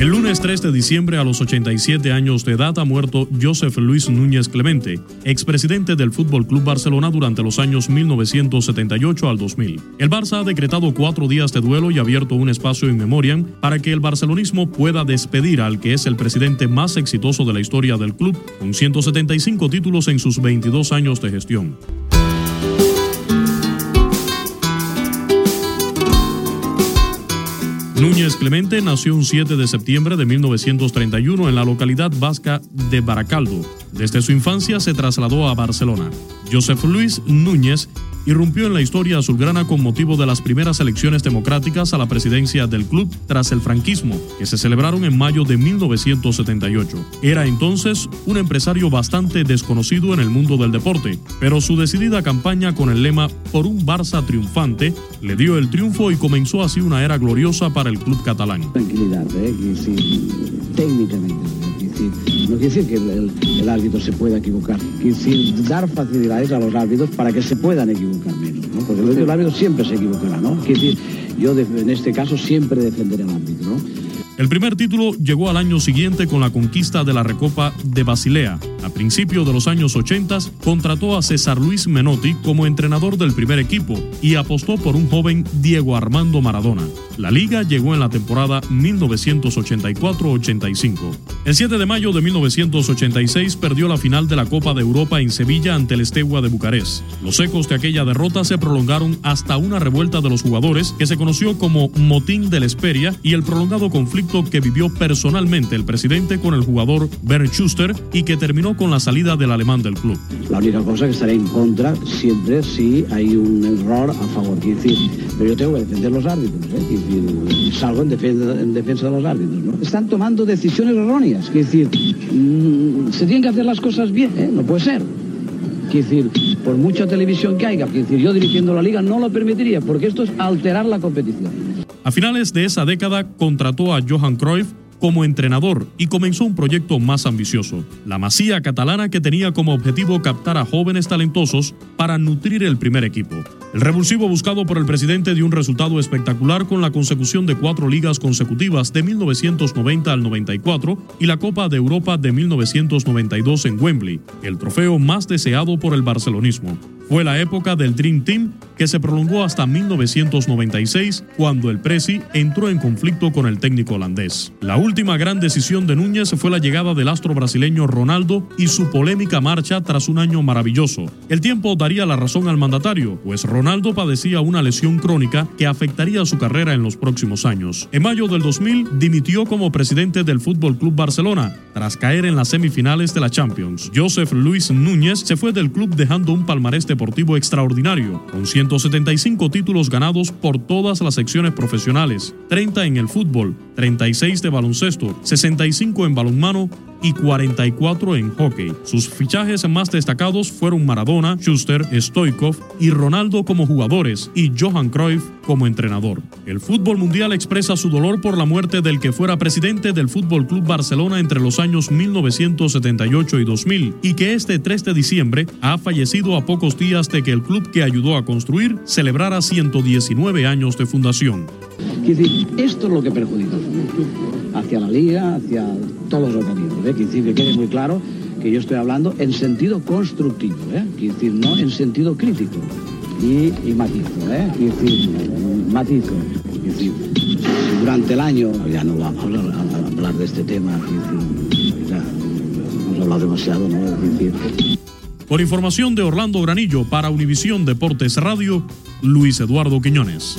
El lunes 3 de diciembre, a los 87 años de edad, ha muerto Joseph Luis Núñez Clemente, expresidente del Fútbol Club Barcelona durante los años 1978 al 2000. El Barça ha decretado cuatro días de duelo y abierto un espacio en memoria para que el barcelonismo pueda despedir al que es el presidente más exitoso de la historia del club, con 175 títulos en sus 22 años de gestión. Núñez Clemente nació un 7 de septiembre de 1931 en la localidad vasca de Baracaldo. Desde su infancia se trasladó a Barcelona. Joseph Luis Núñez irrumpió en la historia azulgrana con motivo de las primeras elecciones democráticas a la presidencia del club tras el franquismo, que se celebraron en mayo de 1978. Era entonces un empresario bastante desconocido en el mundo del deporte, pero su decidida campaña con el lema Por un Barça triunfante le dio el triunfo y comenzó así una era gloriosa para el club catalán. Tranquilidad, ¿eh? sí, técnicamente. No quiere decir que el, árbitro se pueda equivocar, quiere decir dar facilidades a los árbitros para que se puedan equivocar menos, ¿no? porque el, árbitro siempre se equivocará, ¿no? Quiere decir, yo en este caso siempre defenderé al árbitro. El primer título llegó al año siguiente con la conquista de la Recopa de Basilea. A principios de los años 80 contrató a César Luis Menotti como entrenador del primer equipo y apostó por un joven Diego Armando Maradona. La liga llegó en la temporada 1984-85. El 7 de mayo de 1986 perdió la final de la Copa de Europa en Sevilla ante el Estegua de Bucarest. Los ecos de aquella derrota se prolongaron hasta una revuelta de los jugadores que se conoció como Motín de la Esperia y el prolongado conflicto que vivió personalmente el presidente con el jugador Bernd Schuster y que terminó con la salida del alemán del club. La única cosa que estaré en contra siempre si hay un error a favor. Decir, pero yo tengo que defender los árbitros. ¿eh? Decir, salgo en defensa, en defensa de los árbitros. ¿no? Están tomando decisiones erróneas. Quiero decir, mmm, se tienen que hacer las cosas bien. ¿eh? No puede ser. Quiero decir, por mucha televisión que haya, quiero decir, yo dirigiendo la liga no lo permitiría, porque esto es alterar la competición. A finales de esa década contrató a Johan Cruyff como entrenador y comenzó un proyecto más ambicioso, la Masía catalana que tenía como objetivo captar a jóvenes talentosos para nutrir el primer equipo. El revulsivo buscado por el presidente dio un resultado espectacular con la consecución de cuatro ligas consecutivas de 1990 al 94 y la Copa de Europa de 1992 en Wembley, el trofeo más deseado por el barcelonismo. Fue la época del Dream Team que se prolongó hasta 1996 cuando el Presi entró en conflicto con el técnico holandés. La última gran decisión de Núñez fue la llegada del astro brasileño Ronaldo y su polémica marcha tras un año maravilloso. El tiempo daría la razón al mandatario, pues Ronaldo padecía una lesión crónica que afectaría su carrera en los próximos años. En mayo del 2000 dimitió como presidente del Fútbol Club Barcelona tras caer en las semifinales de la Champions. Joseph Luis Núñez se fue del club dejando un palmarés deportivo extraordinario, con 175 títulos ganados por todas las secciones profesionales, 30 en el fútbol, 36 de baloncesto, 65 en balonmano y 44 en hockey. Sus fichajes más destacados fueron Maradona, Schuster, Stoikov y Ronaldo como jugadores y Johan Cruyff como entrenador. El fútbol mundial expresa su dolor por la muerte del que fuera presidente del Fútbol Club Barcelona entre los años 1978 y 2000 y que este 3 de diciembre ha fallecido a pocos días de que el club que ayudó a construir celebrara 119 años de fundación. Esto es lo que perjudica hacia la liga, hacia todos los organismos. ¿eh? decir, que quede muy claro que yo estoy hablando en sentido constructivo, ¿eh? decir, no en sentido crítico. Y, matizo, ¿eh? decir, matizo. Decir, durante el año, ya no vamos a hablar, de este tema, ya hemos hablado demasiado, ¿no? Decir, Por información de Orlando Granillo para Univisión Deportes Radio, Luis Eduardo Quiñones.